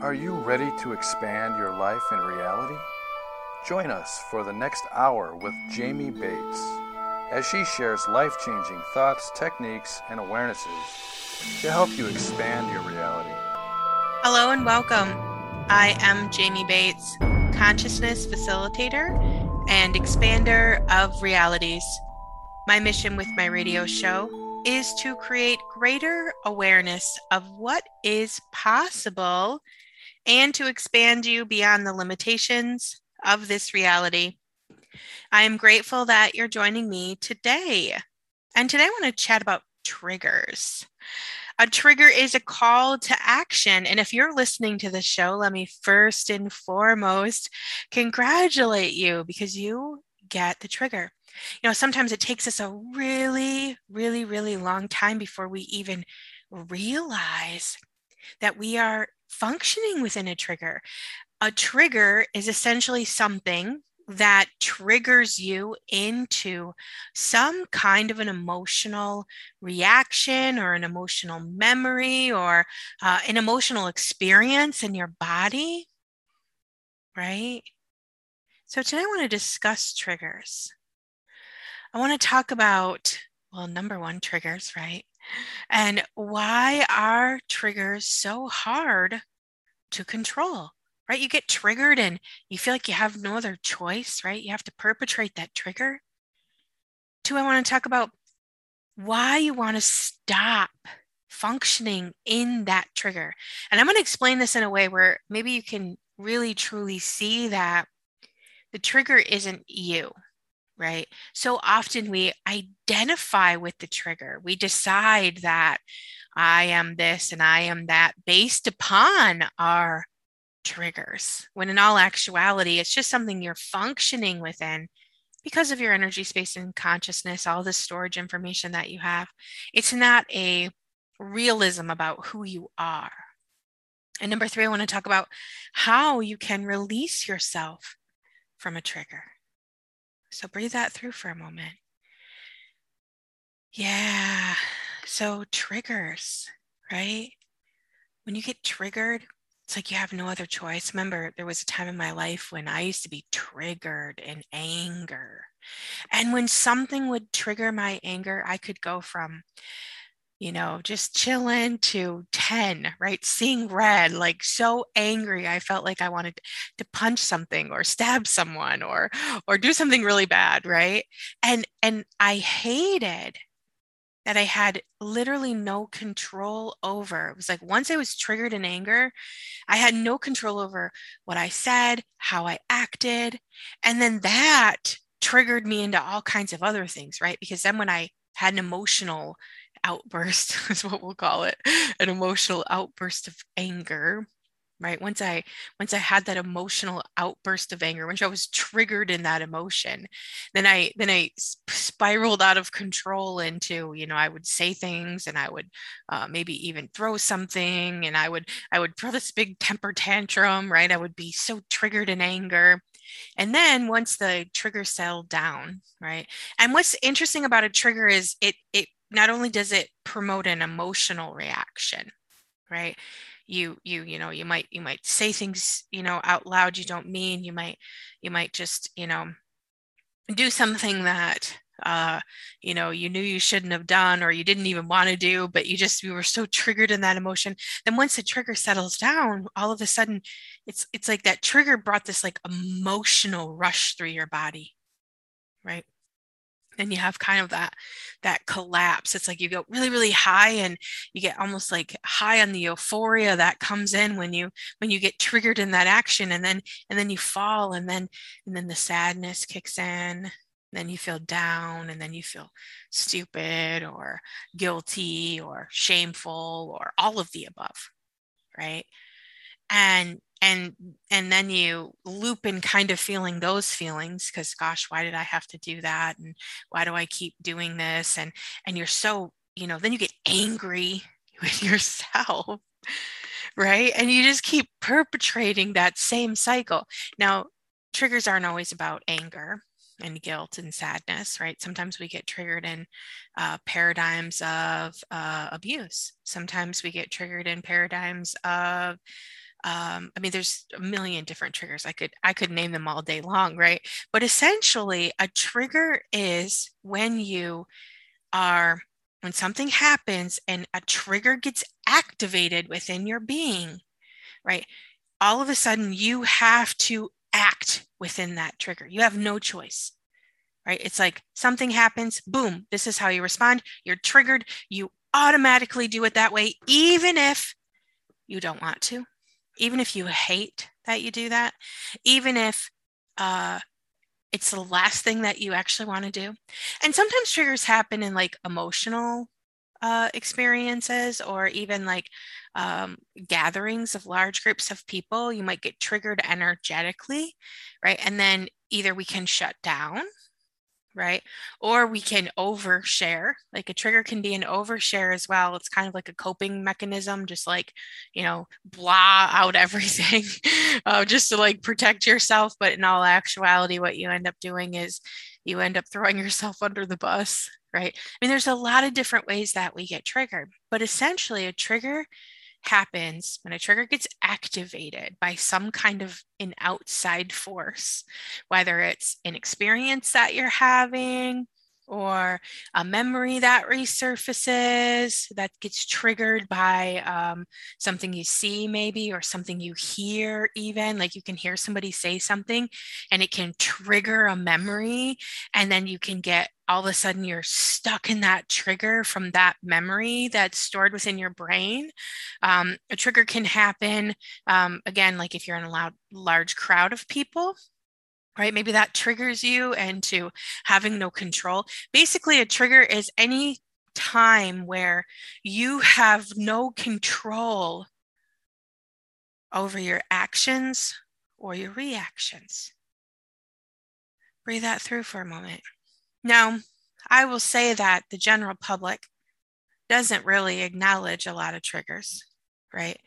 Are you ready to expand your life in reality? Join us for the next hour with Jamie Bates as she shares life changing thoughts, techniques, and awarenesses to help you expand your reality. Hello and welcome. I am Jamie Bates, consciousness facilitator and expander of realities. My mission with my radio show is to create greater awareness of what is possible and to expand you beyond the limitations of this reality. I am grateful that you're joining me today. And today I want to chat about triggers. A trigger is a call to action. And if you're listening to the show, let me first and foremost congratulate you because you get the trigger. You know, sometimes it takes us a really, really, really long time before we even realize that we are functioning within a trigger. A trigger is essentially something that triggers you into some kind of an emotional reaction or an emotional memory or uh, an emotional experience in your body, right? So, today I want to discuss triggers. I want to talk about, well, number one, triggers, right? And why are triggers so hard to control? Right? You get triggered and you feel like you have no other choice, right? You have to perpetrate that trigger. Two, I want to talk about why you want to stop functioning in that trigger. And I'm going to explain this in a way where maybe you can really truly see that the trigger isn't you, right? So often we identify with the trigger. We decide that I am this and I am that based upon our triggers, when in all actuality, it's just something you're functioning within because of your energy space and consciousness, all the storage information that you have. It's not a realism about who you are. And number three, I want to talk about how you can release yourself from a trigger. So breathe that through for a moment. Yeah. So triggers, right? When you get triggered, it's like you have no other choice. Remember, there was a time in my life when I used to be triggered in anger. And when something would trigger my anger, I could go from you know, just chilling to 10, right? Seeing red, like so angry. I felt like I wanted to punch something or stab someone or or do something really bad, right? And and I hated that I had literally no control over. It was like once I was triggered in anger, I had no control over what I said, how I acted. And then that triggered me into all kinds of other things, right? Because then when I had an emotional outburst is what we'll call it an emotional outburst of anger right? Once i once i had that emotional outburst of anger once i was triggered in that emotion then i then i spiraled out of control into you know i would say things and i would uh, maybe even throw something and i would i would throw this big temper tantrum right? I would be so triggered in anger. And then once the trigger settled down right? And what's interesting about a trigger is it it not only does it promote an emotional reaction right? You you you know you might you might say things you know out loud you don't mean. You might you might just you know do something that uh you know you knew you shouldn't have done or you didn't even want to do but you just you were so triggered in that emotion. Then once the trigger settles down all of a sudden it's it's like that trigger brought this like emotional rush through your body right and you have kind of that that collapse. It's like you go really really high and you get almost like high on the euphoria that comes in when you when you get triggered in that action and then and then you fall and then and then the sadness kicks in. Then you feel down and then you feel stupid or guilty or shameful or all of the above right? And and and then you loop in kind of feeling those feelings because gosh why did i have to do that? And why do i keep doing this? And and you're so you know then you get angry with yourself right? And you just keep perpetrating that same cycle. Now triggers aren't always about anger and guilt and sadness right? Sometimes we get triggered in uh, paradigms of uh, abuse. Sometimes we get triggered in paradigms of um, i mean there's a million different triggers. I could i could name them all day long right? But essentially a trigger is when you are when something happens and a trigger gets activated within your being right? All of a sudden you have to act within that trigger. You have no choice right? It's like something happens boom this is how you respond. You're triggered. You automatically do it that way even if you don't want to even if you hate that you do that, even if uh, it's the last thing that you actually want to do. And sometimes triggers happen in like emotional uh, experiences or even like um, gatherings of large groups of people. You might get triggered energetically, right? And then either we can shut down right? Or we can overshare. Like a trigger can be an overshare as well. It's kind of like a coping mechanism, just like, you know, blah out everything uh, just to like protect yourself. But in all actuality, what you end up doing is you end up throwing yourself under the bus, right? I mean, there's a lot of different ways that we get triggered, but essentially, a trigger happens when a trigger gets activated by some kind of an outside force, whether it's an experience that you're having, or a memory that resurfaces that gets triggered by um, something you see, maybe, or something you hear, even like you can hear somebody say something and it can trigger a memory. And then you can get all of a sudden you're stuck in that trigger from that memory that's stored within your brain. Um, a trigger can happen, um, again, like if you're in a loud, large crowd of people right? Maybe that triggers you into having no control. Basically, a trigger is any time where you have no control over your actions or your reactions. Breathe that through for a moment. Now, I will say that the general public doesn't really acknowledge a lot of triggers, right?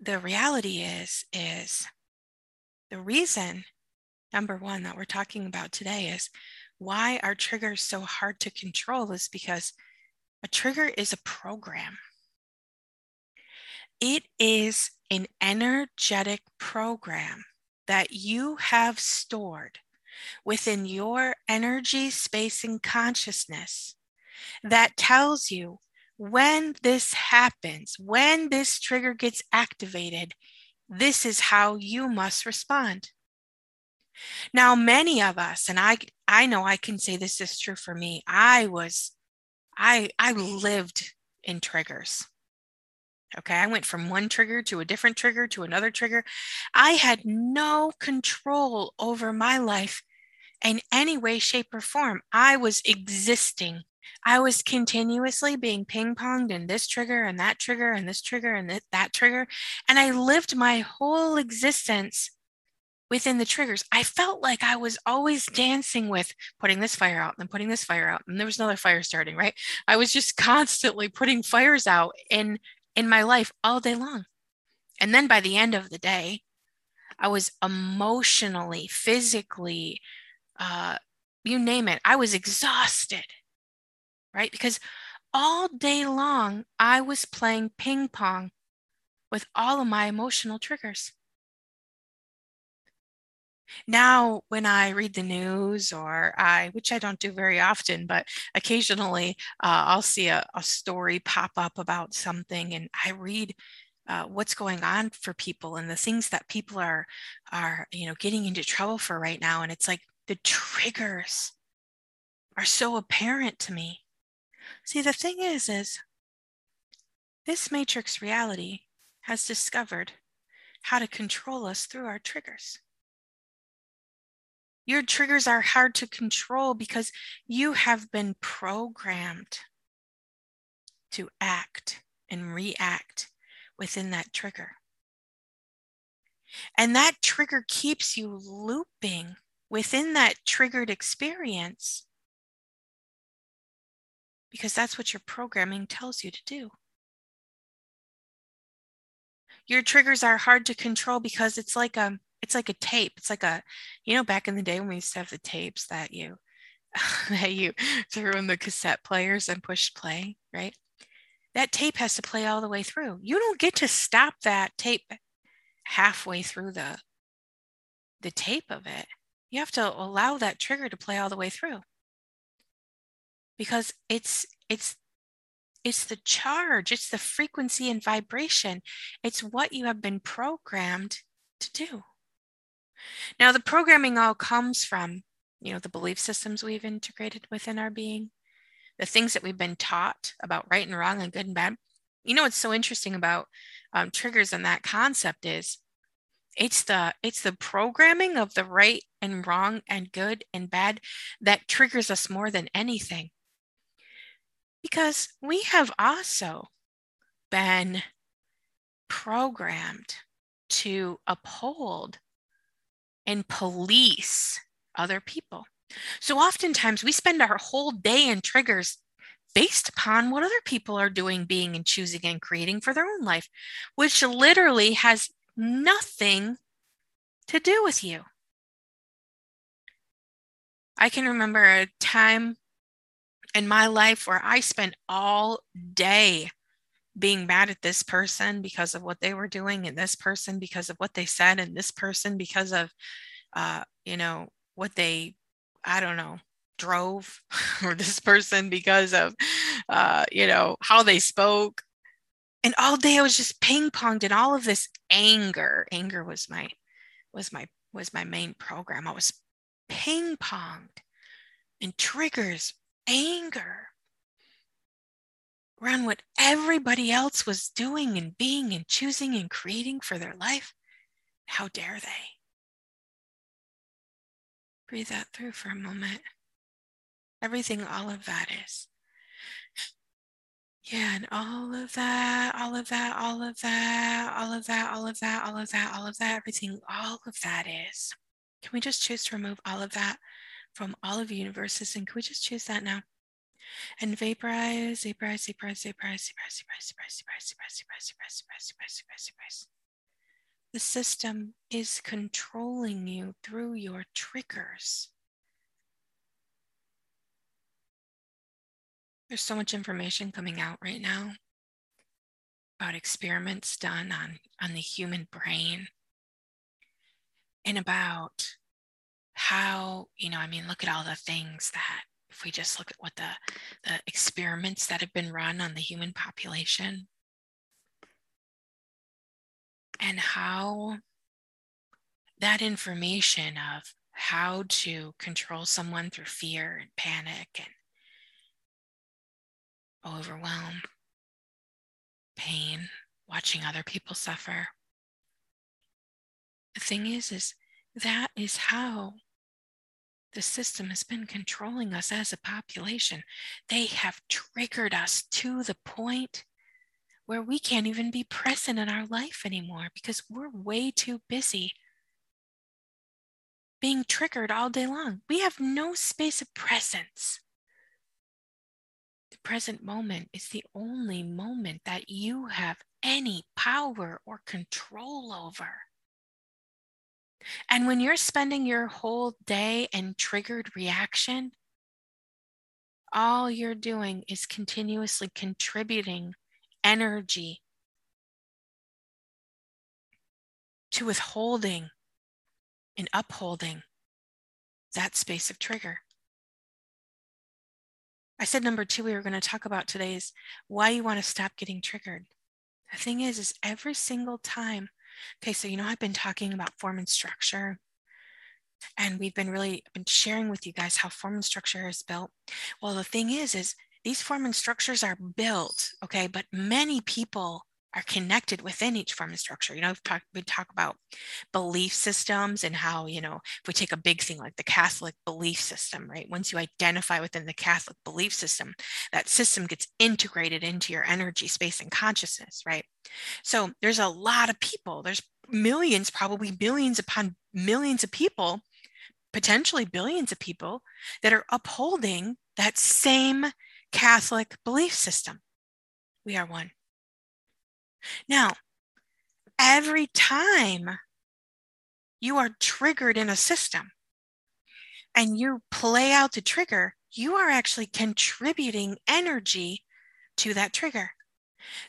The reality is is the reason number one that we're talking about today is why are triggers so hard to control is because a trigger is a program. It is an energetic program that you have stored within your energy, space, and consciousness that tells you when this happens, when this trigger gets activated, this is how you must respond. Now, many of us, and I I know I can say this is true for me. I was I I lived in triggers. Okay, I went from one trigger to a different trigger to another trigger. I had no control over my life in any way, shape, or form. I was existing. I was continuously being ping ponged in this trigger and that trigger and this trigger and that trigger. And I lived my whole existence within the triggers, I felt like I was always dancing with putting this fire out and putting this fire out. And there was another fire starting, right? I was just constantly putting fires out in in my life all day long. And then by the end of the day, I was emotionally, physically, uh, you name it, I was exhausted, right? Because all day long, I was playing ping pong with all of my emotional triggers. Now, when I read the news or I, which I don't do very often, but occasionally uh, I'll see a, a, story pop up about something and I read uh, what's going on for people and the things that people are, are, you know, getting into trouble for right now. And it's like the triggers are so apparent to me. See, the thing is, is this matrix reality has discovered how to control us through our triggers. Your triggers are hard to control because you have been programmed to act and react within that trigger. And that trigger keeps you looping within that triggered experience because that's what your programming tells you to do. Your triggers are hard to control because it's like a it's like a tape. It's like a, you know, back in the day when we used to have the tapes that you, that you threw in the cassette players and pushed play, right? that tape has to play all the way through. You don't get to stop that tape halfway through the the tape of it. You have to allow that trigger to play all the way through. Because it's it's it's the charge, it's the frequency and vibration. It's what you have been programmed to do. Now the programming all comes from, you know, the belief systems we've integrated within our being, the things that we've been taught about right and wrong and good and bad. You know what's so interesting about um, triggers and that concept is it's the it's the programming of the right and wrong and good and bad that triggers us more than anything because we have also been programmed to uphold and police other people so oftentimes we spend our whole day in triggers based upon what other people are doing, being, and choosing and creating for their own life, which literally has nothing to do with you. I can remember a time in my life where I spent all day being mad at this person because of what they were doing, and this person because of what they said, and this person because of, uh, you know, what they, I don't know, drove, or this person because of, uh, you know, how they spoke. And all day I was just ping ponged in all of this anger. Anger was my was my was my main program. I was ping ponged and triggers, anger around what everybody else was doing and being and choosing and creating for their life. How dare they? Breathe that through for a moment. Everything all of that is. Yeah, and all of that, all of that, all of that, all of that, all of that, all of that, all of that, everything, all of that is. Can we just choose to remove all of that from all of the universes? And can we just choose that now? And vaporize, vaporize, vaporize, vaporize, vaporize, vaporize, vaporize, vaporize, vaporize, vaporize, vaporize, vaporize, vaporize, vaporize. The system is controlling you through your triggers. There's so much information coming out right now about experiments done on, on the human brain and about how, you know, I mean, look at all the things that if we just look at what the, the experiments that have been run on the human population and how that information of how to control someone through fear and panic and overwhelm, pain, watching other people suffer. The thing is, is that is how the system has been controlling us as a population. They have triggered us to the point where we can't even be present in our life anymore because we're way too busy being triggered all day long. We have no space of presence The present moment is the only moment that you have any power or control over. And when you're spending your whole day in triggered reaction, all you're doing is continuously contributing energy to withholding and upholding that space of trigger. I said number two, we were going to talk about today is why you want to stop getting triggered. The thing is, is every single time. Okay, so you know, I've been talking about form and structure, and we've been really been sharing with you guys how form and structure is built. Well, the thing is, is these form and structures are built, okay, but many people are connected within each form and structure. You know, talk, we talk about belief systems and how, you know, if we take a big thing like the Catholic belief system, right? Once you identify within the Catholic belief system, that system gets integrated into your energy, space, and consciousness, right? So there's a lot of people, there's millions, probably billions upon millions of people, potentially billions of people that are upholding that same Catholic belief system. We are one. Now, every time you are triggered in a system and you play out the trigger, you are actually contributing energy to that trigger.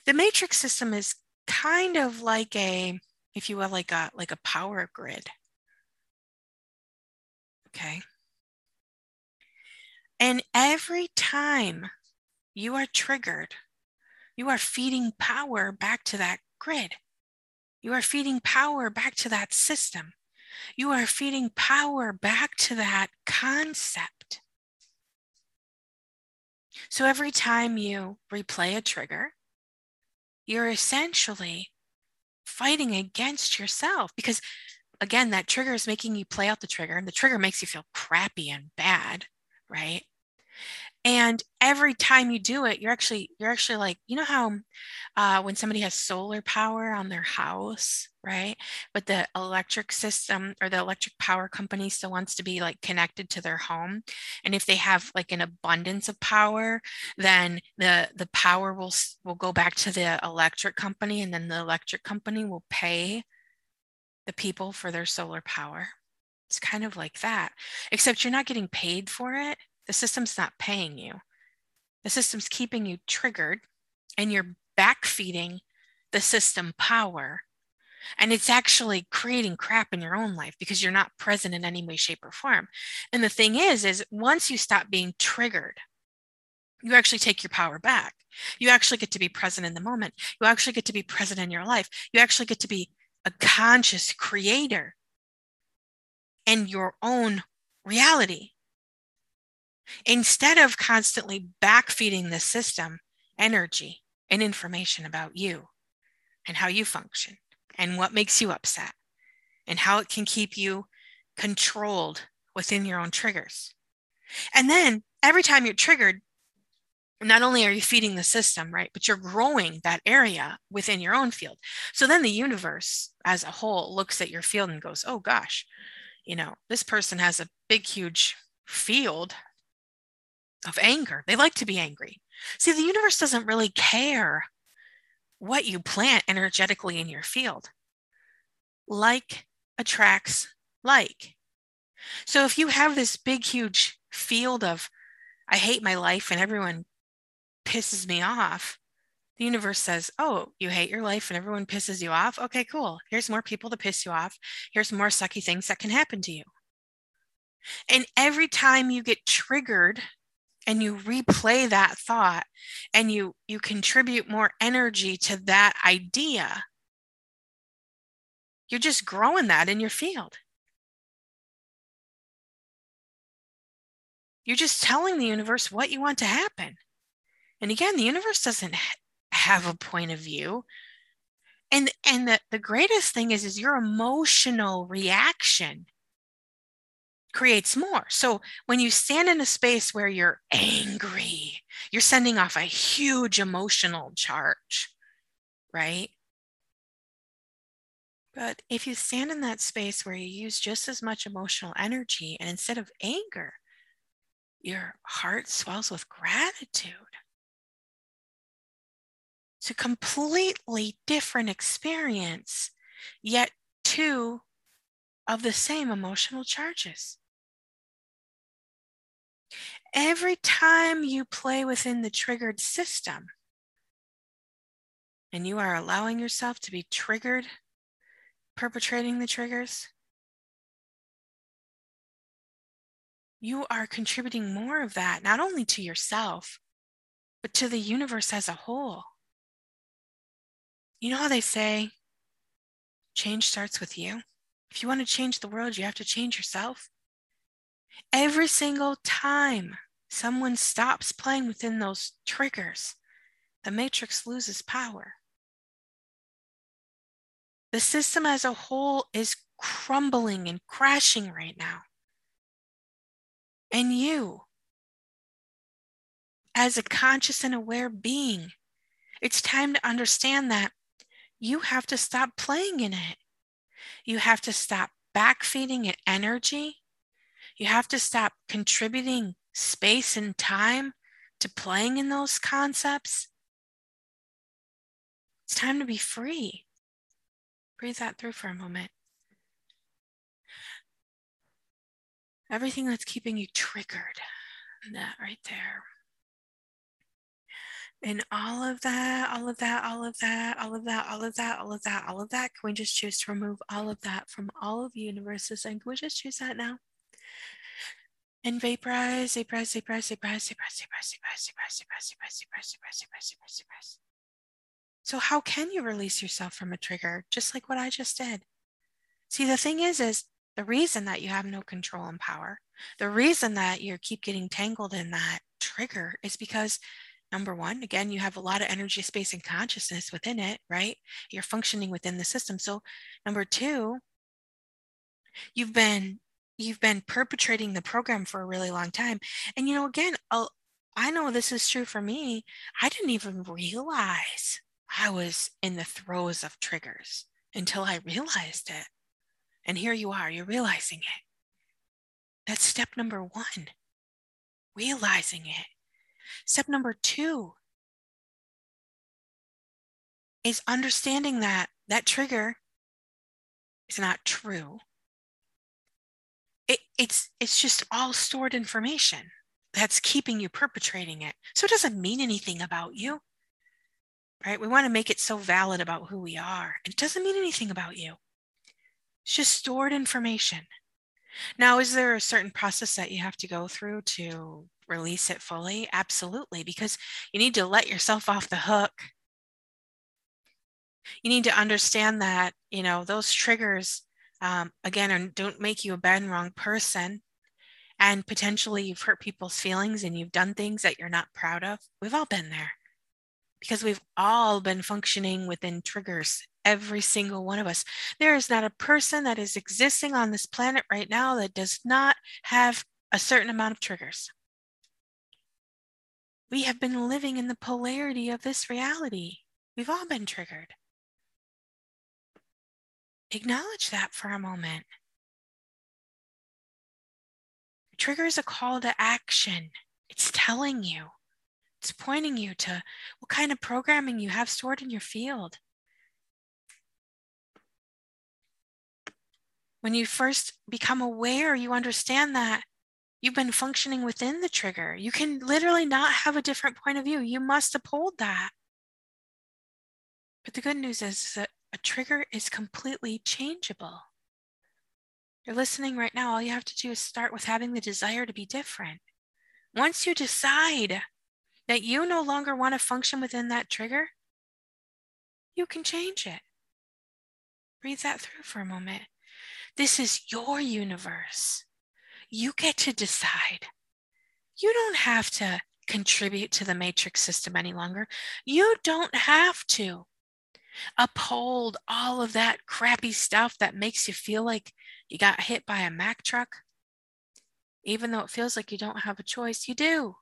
The matrix system is kind of like a, if you will, like a like a power grid. Okay. And every time you are triggered, you are feeding power back to that grid. You are feeding power back to that system. You are feeding power back to that concept. So every time you replay a trigger, you're essentially fighting against yourself because, again, that trigger is making you play out the trigger, and the trigger makes you feel crappy and bad, right? And every time you do it you're actually you're actually like you know how uh, when somebody has solar power on their house right? But the electric system or the electric power company still wants to be like connected to their home. And if they have like an abundance of power then the the power will will go back to the electric company and then the electric company will pay the people for their solar power. It's kind of like that except you're not getting paid for it the system's not paying you. The system's keeping you triggered and you're backfeeding the system power. And it's actually creating crap in your own life because you're not present in any way, shape, or form. And the thing is, is once you stop being triggered, you actually take your power back. You actually get to be present in the moment. You actually get to be present in your life. You actually get to be a conscious creator in your own reality. Instead of constantly backfeeding the system energy and information about you and how you function and what makes you upset and how it can keep you controlled within your own triggers. And then every time you're triggered, not only are you feeding the system, right, but you're growing that area within your own field. So then the universe as a whole looks at your field and goes, oh gosh, you know, this person has a big, huge field of anger. They like to be angry. See, the universe doesn't really care what you plant energetically in your field. Like attracts like. So if you have this big, huge field of, I hate my life and everyone pisses me off, the universe says, Oh, you hate your life and everyone pisses you off? Okay, cool. Here's more people to piss you off. Here's more sucky things that can happen to you. And every time you get triggered and you replay that thought and you you contribute more energy to that idea you're just growing that in your field. You're just telling the universe what you want to happen. And again the universe doesn't have a point of view. And and the, the greatest thing is is your emotional reaction creates more. So when you stand in a space where you're angry, you're sending off a huge emotional charge, right? But if you stand in that space where you use just as much emotional energy and instead of anger, your heart swells with gratitude. It's a completely different experience, yet two of the same emotional charges. Every time you play within the triggered system and you are allowing yourself to be triggered, perpetrating the triggers, you are contributing more of that, not only to yourself, but to the universe as a whole. You know how they say change starts with you? If you want to change the world, you have to change yourself. Every single time someone stops playing within those triggers, the matrix loses power. The system as a whole is crumbling and crashing right now. And you, as a conscious and aware being, it's time to understand that you have to stop playing in it. You have to stop backfeeding it energy you have to stop contributing space and time to playing in those concepts. It's time to be free. Breathe that through for a moment. Everything that's keeping you triggered, that right there. And all of that, all of that, all of that, all of that, all of that, all of that, all of that. Can we just choose to remove all of that from all of the universes? And can we just choose that now? And vaporize, vaporize, vaporize, vaporize, vaporize, vaporize, vaporize, vaporize, vaporize, vaporize, vaporize, vaporize, vaporize, vaporize. So how can you release yourself from a trigger, just like what I just did? See, the thing is, is the reason that you have no control and power, the reason that you keep getting tangled in that trigger is because number one, again, you have a lot of energy, space, and consciousness within it, right? You're functioning within the system. So number two, you've been you've been perpetrating the program for a really long time. And, you know, again, I'll, I know this is true for me. I didn't even realize I was in the throes of triggers until I realized it. And here you are, you're realizing it. That's step number one, realizing it. Step number two is understanding that that trigger is not true it, it's it's just all stored information that's keeping you perpetrating it. So it doesn't mean anything about you. Right? We want to make it so valid about who we are. It doesn't mean anything about you. It's just stored information. Now, is there a certain process that you have to go through to release it fully? Absolutely, because you need to let yourself off the hook. You need to understand that, you know, those triggers um, again, and don't make you a bad and wrong person. And potentially you've hurt people's feelings and you've done things that you're not proud of. We've all been there because we've all been functioning within triggers, every single one of us. There is not a person that is existing on this planet right now that does not have a certain amount of triggers. We have been living in the polarity of this reality. We've all been triggered. Acknowledge that for a moment. Trigger is a call to action. It's telling you, it's pointing you to what kind of programming you have stored in your field. When you first become aware, you understand that you've been functioning within the trigger. You can literally not have a different point of view. You must uphold that. But the good news is that a trigger is completely changeable. You're listening right now, all you have to do is start with having the desire to be different. Once you decide that you no longer want to function within that trigger, you can change it. Breathe that through for a moment. This is your universe. You get to decide. You don't have to contribute to the matrix system any longer. You don't have to uphold all of that crappy stuff that makes you feel like you got hit by a Mack truck. Even though it feels like you don't have a choice, you do.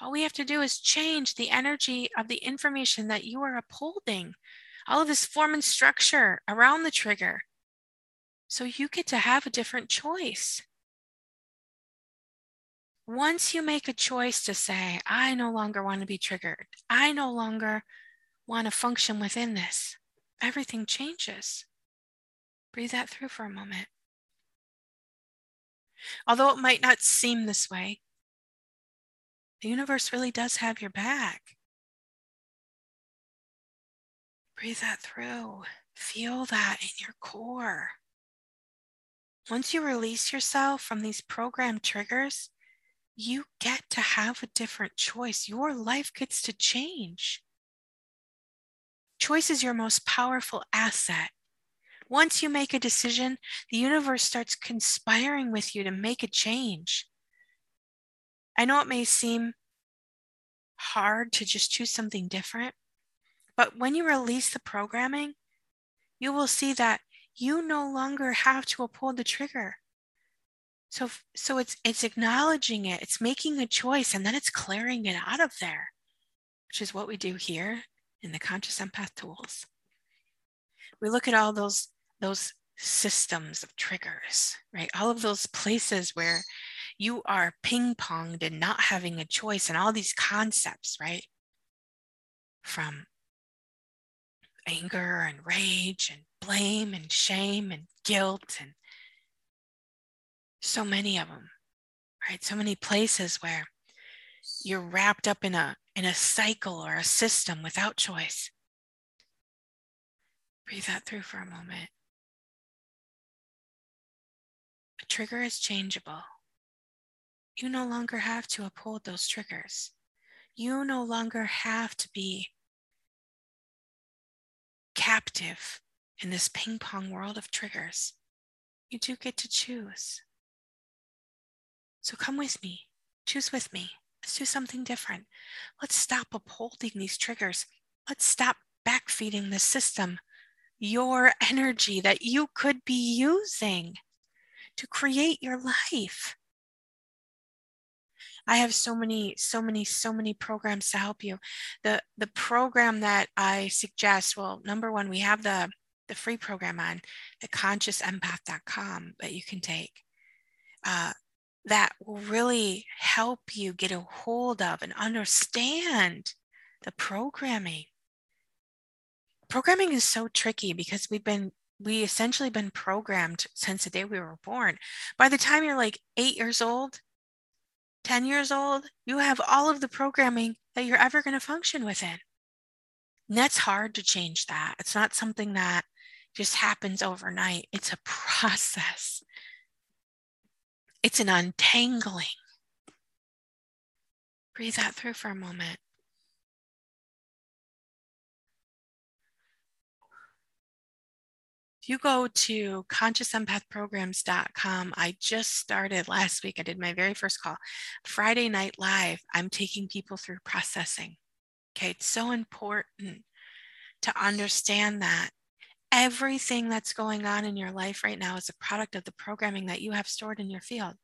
All we have to do is change the energy of the information that you are upholding, all of this form and structure around the trigger. So you get to have a different choice. Once you make a choice to say, I no longer want to be triggered, I no longer want to function within this, everything changes. Breathe that through for a moment. Although it might not seem this way, the universe really does have your back. Breathe that through. Feel that in your core. Once you release yourself from these program triggers, you get to have a different choice. Your life gets to change. Choice is your most powerful asset. Once you make a decision, the universe starts conspiring with you to make a change. I know it may seem hard to just choose something different, but when you release the programming, you will see that you no longer have to uphold the trigger. So, so it's it's acknowledging it, it's making a choice, and then it's clearing it out of there, which is what we do here in the conscious empath tools. We look at all those, those systems of triggers, right? All of those places where you are ping ponged and not having a choice, and all these concepts, right? From anger and rage and blame and shame and guilt and so many of them, right? So many places where you're wrapped up in a in a cycle or a system without choice. Breathe that through for a moment. A trigger is changeable. You no longer have to uphold those triggers. You no longer have to be captive in this ping pong world of triggers. You do get to choose. So come with me, choose with me. Let's do something different. Let's stop upholding these triggers. Let's stop backfeeding the system your energy that you could be using to create your life. I have so many, so many, so many programs to help you. The the program that I suggest, well, number one, we have the the free program on the consciousempath.com that you can take. Uh, that will really help you get a hold of and understand the programming. Programming is so tricky because we've been we essentially been programmed since the day we were born. By the time you're like 8 years old, 10 years old, you have all of the programming that you're ever going to function within. And that's hard to change that. It's not something that just happens overnight. It's a process. It's an untangling. Breathe that through for a moment. If you go to consciousempathprograms.com, I just started last week. I did my very first call. Friday night live, I'm taking people through processing. Okay, it's so important to understand that everything that's going on in your life right now is a product of the programming that you have stored in your field.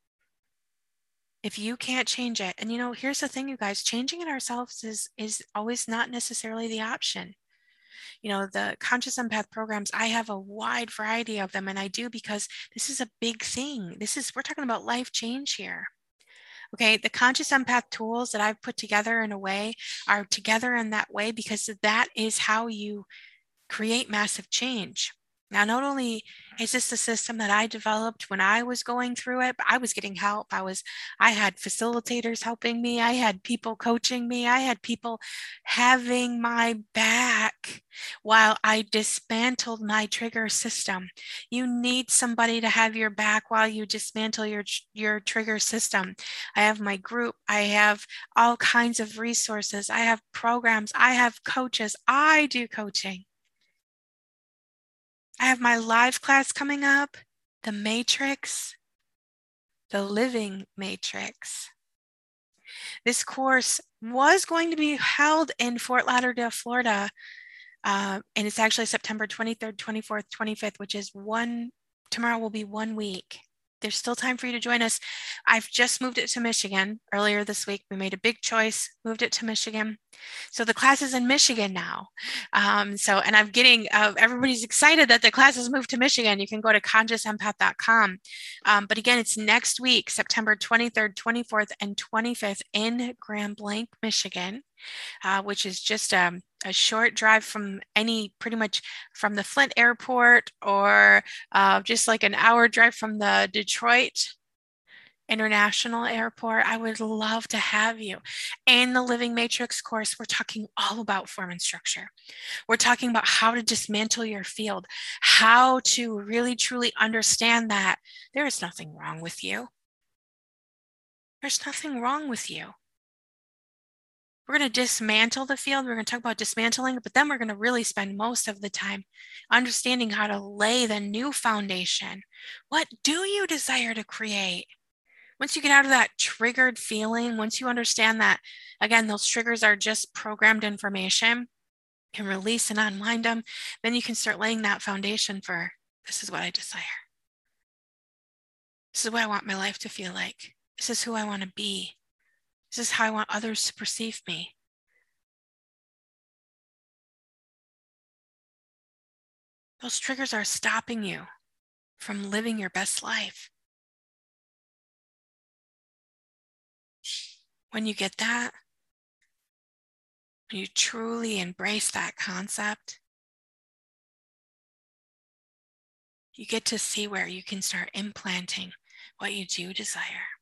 If you can't change it, and you know, here's the thing, you guys, changing it ourselves is is always not necessarily the option. You know, the conscious empath programs, I have a wide variety of them, and I do because this is a big thing. This is we're talking about life change here. Okay, the conscious empath tools that I've put together in a way are together in that way because that is how you create massive change. Now, not only is this a system that I developed when I was going through it, but I was getting help. I was, I had facilitators helping me. I had people coaching me. I had people having my back while I dismantled my trigger system. You need somebody to have your back while you dismantle your, your trigger system. I have my group. I have all kinds of resources. I have programs. I have coaches. I do coaching. I have my live class coming up, The Matrix, The Living Matrix. This course was going to be held in Fort Lauderdale, Florida, uh, and it's actually September 23rd, 24th, 25th, which is one, tomorrow will be one week there's still time for you to join us. I've just moved it to Michigan earlier this week. We made a big choice, moved it to Michigan. So the class is in Michigan now. Um, so, and I'm getting, uh, everybody's excited that the class has moved to Michigan. You can go to consciousempath.com. Um, but again, it's next week, September 23rd, 24th, and 25th in Grand Blanc, Michigan uh, which is just um, a short drive from any, pretty much from the Flint airport or uh, just like an hour drive from the Detroit International Airport. I would love to have you. In the Living Matrix course, we're talking all about form and structure. We're talking about how to dismantle your field, how to really truly understand that there is nothing wrong with you. There's nothing wrong with you. We're going to dismantle the field. We're going to talk about dismantling, but then we're going to really spend most of the time understanding how to lay the new foundation. What do you desire to create? Once you get out of that triggered feeling, once you understand that, again, those triggers are just programmed information, can release and unwind them, then you can start laying that foundation for this is what I desire. This is what I want my life to feel like. This is who I want to be. This is how I want others to perceive me. Those triggers are stopping you from living your best life. When you get that, when you truly embrace that concept, you get to see where you can start implanting what you do desire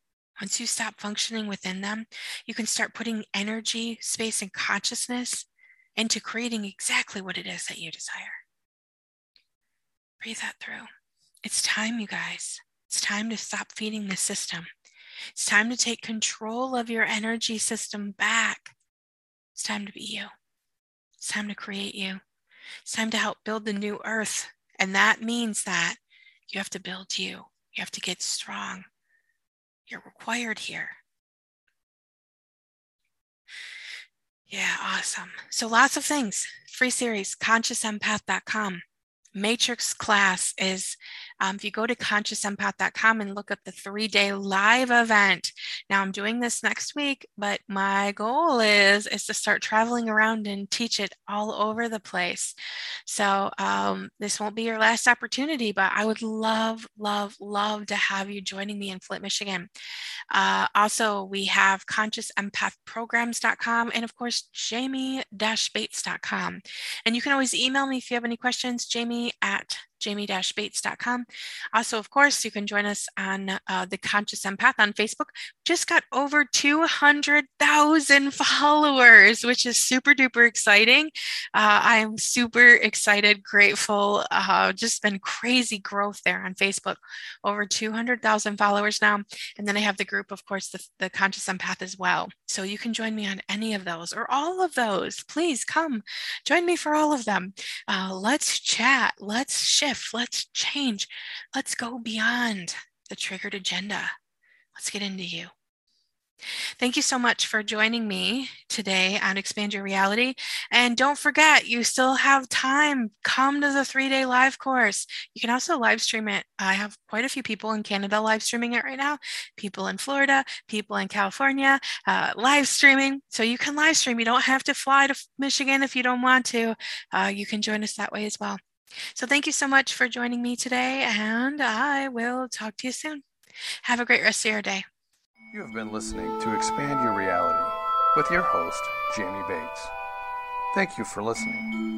once you stop functioning within them, you can start putting energy, space, and consciousness into creating exactly what it is that you desire. Breathe that through. It's time, you guys. It's time to stop feeding the system. It's time to take control of your energy system back. It's time to be you. It's time to create you. It's time to help build the new earth. And that means that you have to build you. You have to get strong. You're required here. Yeah, awesome. So lots of things. Free series, consciousempath.com. Matrix class is um, if you go to consciousempath.com and look up the three day live event. Now I'm doing this next week, but my goal is is to start traveling around and teach it all over the place. So um, this won't be your last opportunity, but I would love, love, love to have you joining me in Flint, Michigan. Uh, also, we have consciousempathprograms.com and of course jamie-bates.com. And you can always email me if you have any questions, jamie at jamie-bates.com. Also, of course, you can join us on uh, the Conscious Empath on Facebook. Just got over 200,000 followers, which is super duper exciting. Uh, I am super excited, grateful. Uh, just been crazy growth there on Facebook. Over 200,000 followers now. And then I have the group, of course, the, the Conscious Empath as well. So you can join me on any of those or all of those. Please come join me for all of them. Uh, let's chat. Let's shift shift. Let's change. Let's go beyond the triggered agenda. Let's get into you. Thank you so much for joining me today on Expand Your Reality. And don't forget, you still have time. Come to the three day live course. You can also live stream it. I have quite a few people in Canada live streaming it right now, people in Florida, people in California, uh, live streaming. So you can live stream. You don't have to fly to Michigan if you don't want to. Uh, you can join us that way as well. So thank you so much for joining me today, and I will talk to you soon. Have a great rest of your day. You have been listening to Expand Your Reality with your host, Jamie Bates. Thank you for listening.